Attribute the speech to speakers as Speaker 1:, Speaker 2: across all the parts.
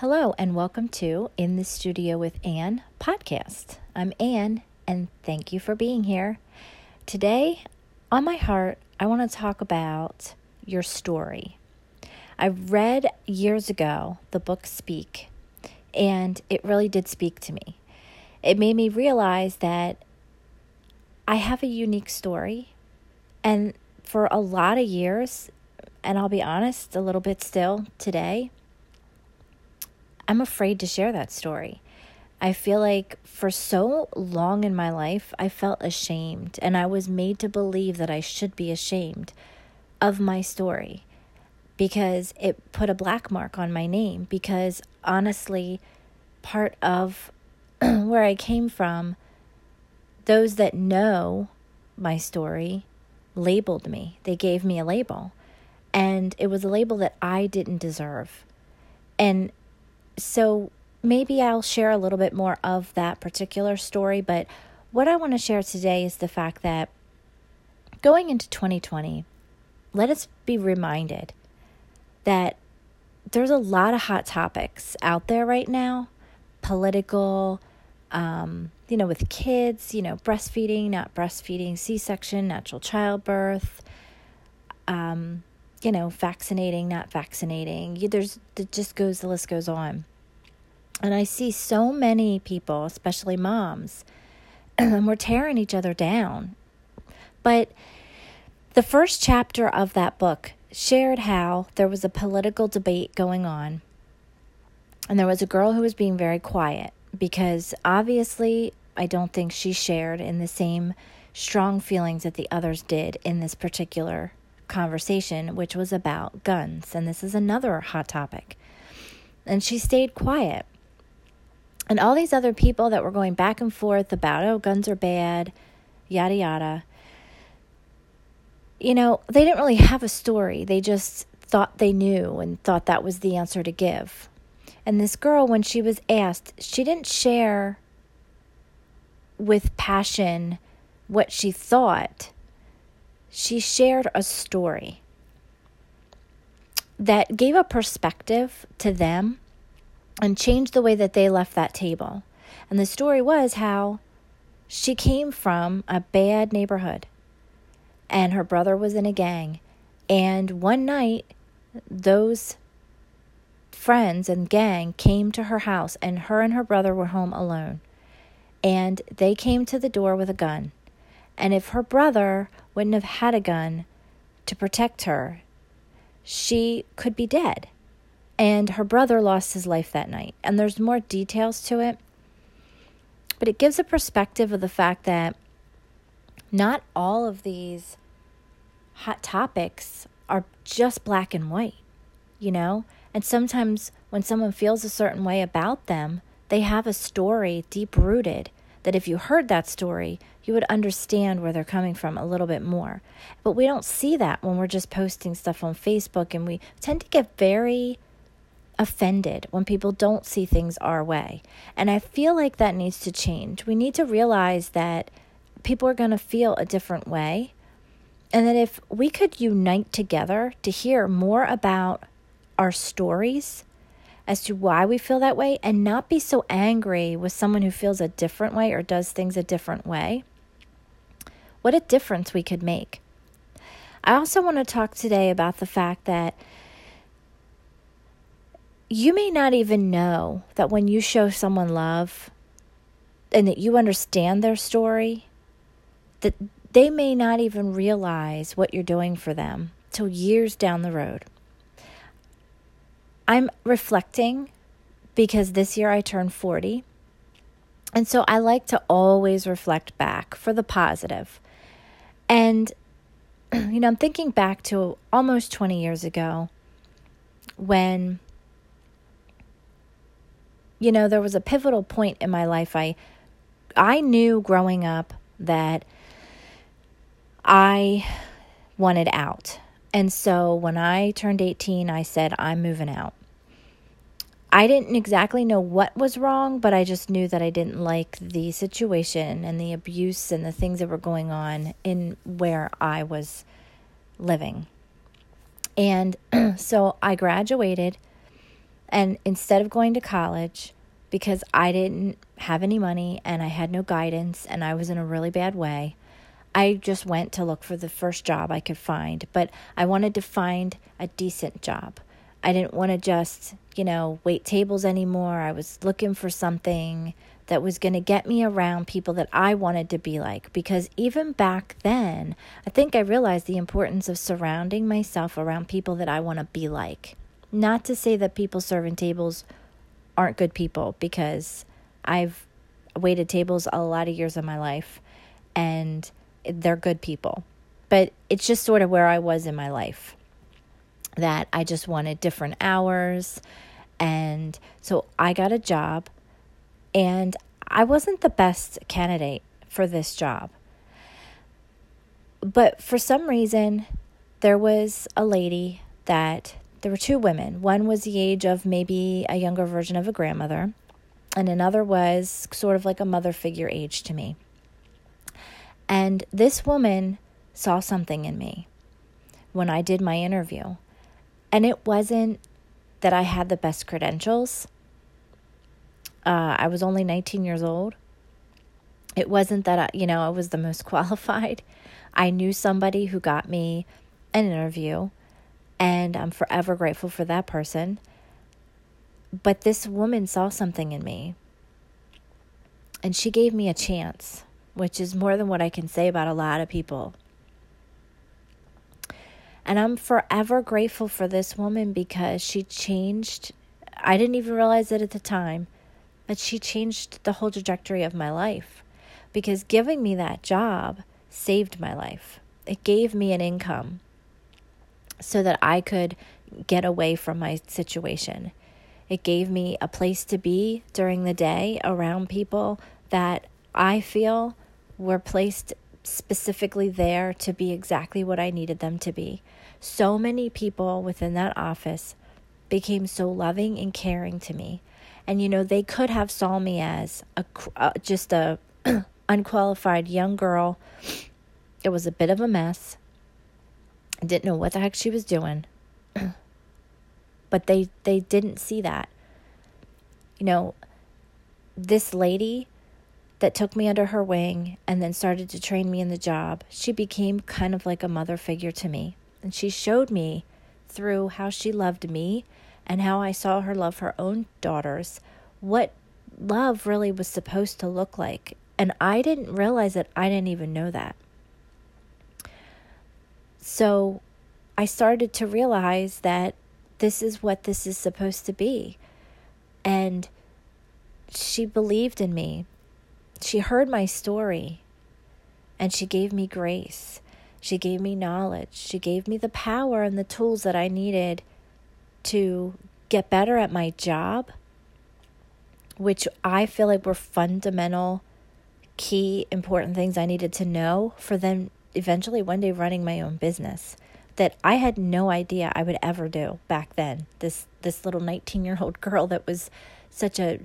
Speaker 1: Hello, and welcome to In the Studio with Anne podcast. I'm Anne, and thank you for being here. Today, on my heart, I want to talk about your story. I read years ago the book Speak, and it really did speak to me. It made me realize that I have a unique story, and for a lot of years, and I'll be honest, a little bit still today, I'm afraid to share that story. I feel like for so long in my life, I felt ashamed, and I was made to believe that I should be ashamed of my story because it put a black mark on my name. Because honestly, part of where I came from, those that know my story labeled me, they gave me a label, and it was a label that I didn't deserve. And so maybe I'll share a little bit more of that particular story, but what I want to share today is the fact that going into 2020, let us be reminded that there's a lot of hot topics out there right now political, um, you know, with kids, you know, breastfeeding, not breastfeeding, C section, natural childbirth, um, you know, vaccinating, not vaccinating. There's, it just goes, the list goes on. And I see so many people, especially moms, we're tearing each other down. But the first chapter of that book shared how there was a political debate going on, and there was a girl who was being very quiet because obviously I don't think she shared in the same strong feelings that the others did in this particular conversation, which was about guns. And this is another hot topic. And she stayed quiet. And all these other people that were going back and forth about, oh, guns are bad, yada, yada, you know, they didn't really have a story. They just thought they knew and thought that was the answer to give. And this girl, when she was asked, she didn't share with passion what she thought she shared a story that gave a perspective to them and changed the way that they left that table. And the story was how she came from a bad neighborhood and her brother was in a gang. And one night, those friends and gang came to her house, and her and her brother were home alone. And they came to the door with a gun. And if her brother wouldn't have had a gun to protect her, she could be dead. And her brother lost his life that night. And there's more details to it. But it gives a perspective of the fact that not all of these hot topics are just black and white, you know? And sometimes when someone feels a certain way about them, they have a story deep rooted that if you heard that story, you would understand where they're coming from a little bit more. But we don't see that when we're just posting stuff on Facebook, and we tend to get very offended when people don't see things our way. And I feel like that needs to change. We need to realize that people are going to feel a different way. And that if we could unite together to hear more about our stories as to why we feel that way and not be so angry with someone who feels a different way or does things a different way. What a difference we could make. I also want to talk today about the fact that you may not even know that when you show someone love and that you understand their story, that they may not even realize what you're doing for them till years down the road. I'm reflecting because this year I turned 40. And so I like to always reflect back for the positive. And, you know, I'm thinking back to almost 20 years ago when, you know, there was a pivotal point in my life. I, I knew growing up that I wanted out. And so when I turned 18, I said, I'm moving out. I didn't exactly know what was wrong, but I just knew that I didn't like the situation and the abuse and the things that were going on in where I was living. And so I graduated And instead of going to college, because I didn't have any money and I had no guidance and I was in a really bad way, I just went to look for the first job I could find. But I wanted to find a decent job. I didn't want to just, you know, wait tables anymore. I was looking for something that was going to get me around people that I wanted to be like. Because even back then, I think I realized the importance of surrounding myself around people that I want to be like. Not to say that people serving tables aren't good people, because I've waited tables a lot of years of my life and they're good people. But it's just sort of where I was in my life that I just wanted different hours. And so I got a job and I wasn't the best candidate for this job. But for some reason, there was a lady that there were two women. One was the age of maybe a younger version of a grandmother, and another was sort of like a mother figure age to me. And this woman saw something in me when I did my interview. And it wasn't that I had the best credentials. Uh, I was only 19 years old. It wasn't that, I, you know, I was the most qualified. I knew somebody who got me an interview, and I'm forever grateful for that person. But this woman saw something in me, and she gave me a chance, which is more than what I can say about a lot of people. And I'm forever grateful for this woman because she changed. I didn't even realize it at the time but she changed the whole trajectory of my life because giving me that job saved my life. It gave me an income so that I could get away from my situation. It gave me a place to be during the day around people that I feel were placed specifically there to be exactly what I needed them to be. So many people within that office became so loving and caring to me. And you know they could have saw me as a uh, just a unqualified young girl. It was a bit of a mess. Didn't know what the heck she was doing. But they they didn't see that. You know this lady that took me under her wing and then started to train me in the job she became kind of like a mother figure to me and she showed me through how she loved me and how I saw her love her own daughters, what love really was supposed to look like. And I didn't realize that I didn't even know that. So I started to realize that this is what this is supposed to be. And she believed in me. She heard my story and she gave me grace. She gave me knowledge. She gave me the power and the tools that I needed to get better at my job, which I feel like were fundamental, key, important things I needed to know for then eventually one day running my own business that I had no idea I would ever do back then. This this little 19-year-old girl that was such a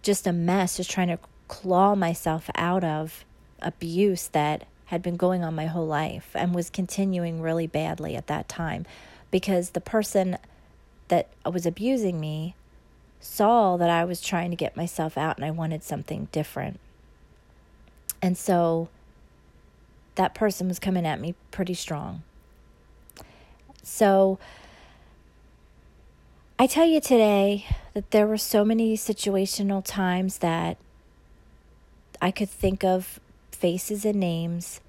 Speaker 1: just a mess just trying to claw myself out of abuse that had been going on my whole life and was continuing really badly at that time because the person that was abusing me saw that I was trying to get myself out and I wanted something different. And so that person was coming at me pretty strong. So I tell you today that there were so many situational times that I could think of faces and names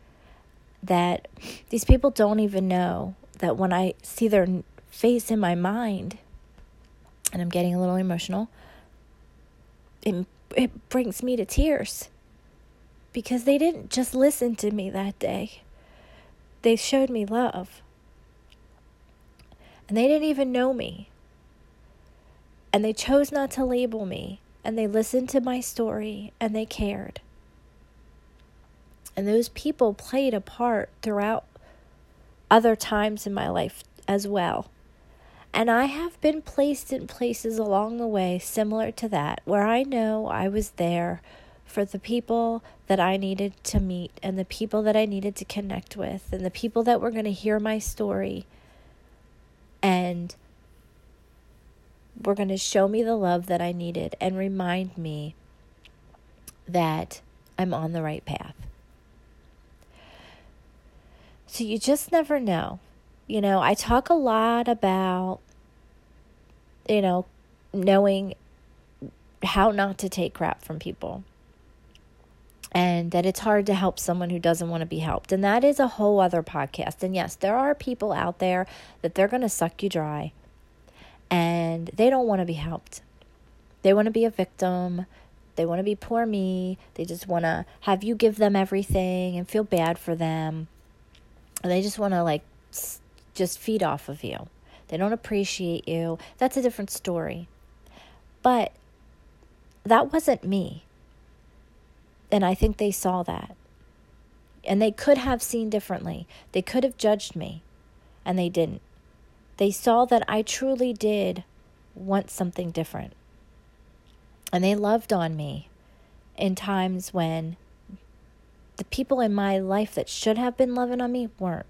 Speaker 1: that these people don't even know that when I see their face in my mind, and I'm getting a little emotional, it, it brings me to tears because they didn't just listen to me that day, they showed me love. And they didn't even know me. And they chose not to label me. And they listened to my story and they cared. And those people played a part throughout other times in my life as well. And I have been placed in places along the way similar to that where I know I was there for the people that I needed to meet and the people that I needed to connect with and the people that were going to hear my story and were going to show me the love that I needed and remind me that I'm on the right path. So you just never know. You know, I talk a lot about, you know, knowing how not to take crap from people and that it's hard to help someone who doesn't want to be helped. And that is a whole other podcast. And yes, there are people out there that they're going to suck you dry and they don't want to be helped. They want to be a victim. They want to be poor me. They just want to have you give them everything and feel bad for them. They just want to like just feed off of you. They don't appreciate you. That's a different story. But that wasn't me. And I think they saw that. And they could have seen differently. They could have judged me, and they didn't. They saw that I truly did want something different. And they loved on me in times when the people in my life that should have been loving on me weren't.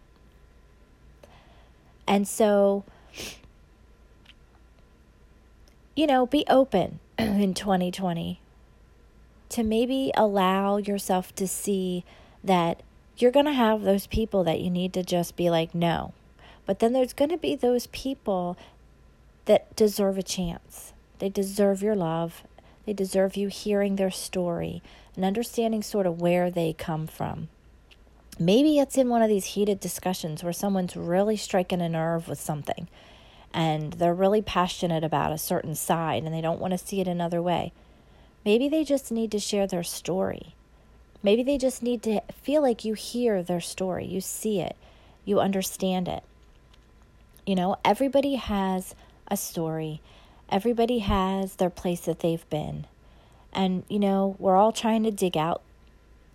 Speaker 1: And so, you know, be open in 2020 to maybe allow yourself to see that you're going to have those people that you need to just be like, no. But then there's going to be those people that deserve a chance. They deserve your love. They deserve you hearing their story and understanding sort of where they come from. Maybe it's in one of these heated discussions where someone's really striking a nerve with something and they're really passionate about a certain side and they don't want to see it another way. Maybe they just need to share their story. Maybe they just need to feel like you hear their story, you see it, you understand it. You know, everybody has a story, everybody has their place that they've been. And, you know, we're all trying to dig out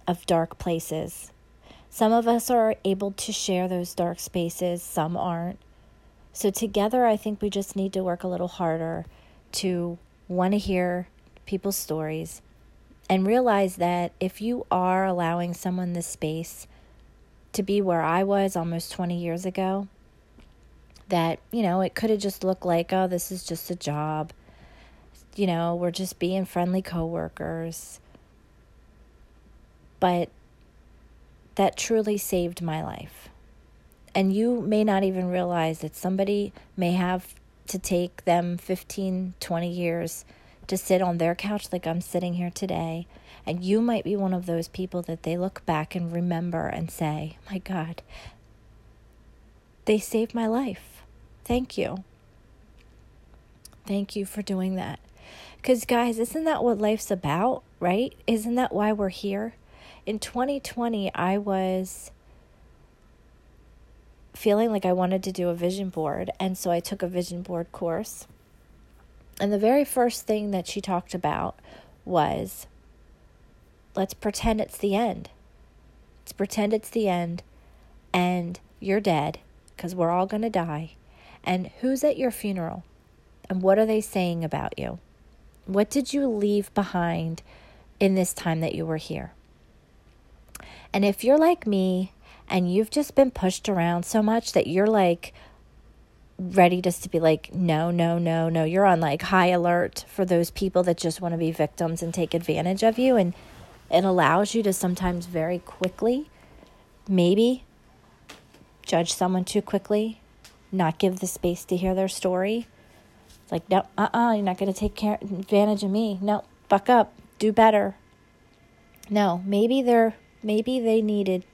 Speaker 1: of dark places. Some of us are able to share those dark spaces, some aren't. So, together, I think we just need to work a little harder to want to hear people's stories and realize that if you are allowing someone this space to be where I was almost 20 years ago, that, you know, it could have just looked like, oh, this is just a job. You know, we're just being friendly coworkers. But that truly saved my life. And you may not even realize that somebody may have to take them 15, 20 years to sit on their couch like I'm sitting here today. And you might be one of those people that they look back and remember and say, My God, they saved my life. Thank you. Thank you for doing that. Because, guys, isn't that what life's about, right? Isn't that why we're here? In 2020, I was feeling like I wanted to do a vision board. And so I took a vision board course. And the very first thing that she talked about was let's pretend it's the end. Let's pretend it's the end and you're dead because we're all going to die. And who's at your funeral? And what are they saying about you? What did you leave behind in this time that you were here? And if you're like me and you've just been pushed around so much that you're like, ready just to be like, no, no, no, no. You're on like high alert for those people that just want to be victims and take advantage of you. And it allows you to sometimes very quickly, maybe judge someone too quickly, not give the space to hear their story. It's like, no, uh uh-uh, uh, you are not going to take care, advantage of me. No, fuck up, do better. No, maybe they're, maybe they needed,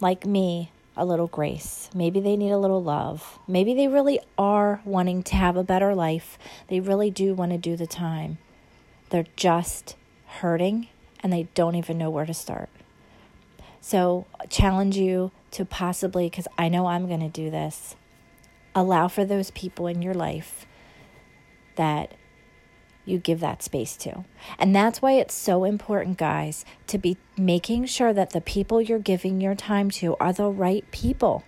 Speaker 1: like me, a little grace. Maybe they need a little love. Maybe they really are wanting to have a better life. They really do want to do the time. They're just hurting and they don't even know where to start. So, challenge you to possibly, because I know I'm going to do this, allow for those people in your life that you give that space to. And that's why it's so important, guys, to be making sure that the people you're giving your time to are the right people.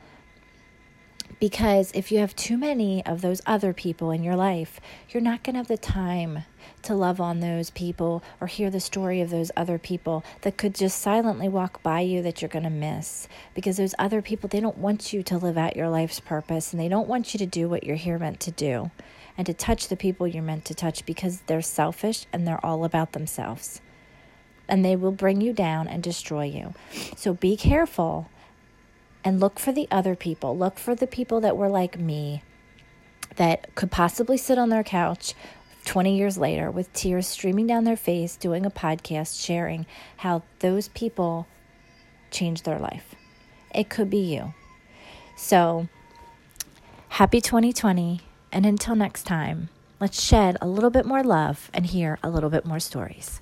Speaker 1: Because if you have too many of those other people in your life, you're not going to have the time to love on those people or hear the story of those other people that could just silently walk by you that you're going to miss. Because those other people, they don't want you to live out your life's purpose and they don't want you to do what you're here meant to do. And to touch the people you're meant to touch because they're selfish and they're all about themselves. And they will bring you down and destroy you. So be careful and look for the other people. Look for the people that were like me that could possibly sit on their couch 20 years later with tears streaming down their face doing a podcast sharing how those people changed their life. It could be you. So, happy 2020. And until next time, let's shed a little bit more love and hear a little bit more stories.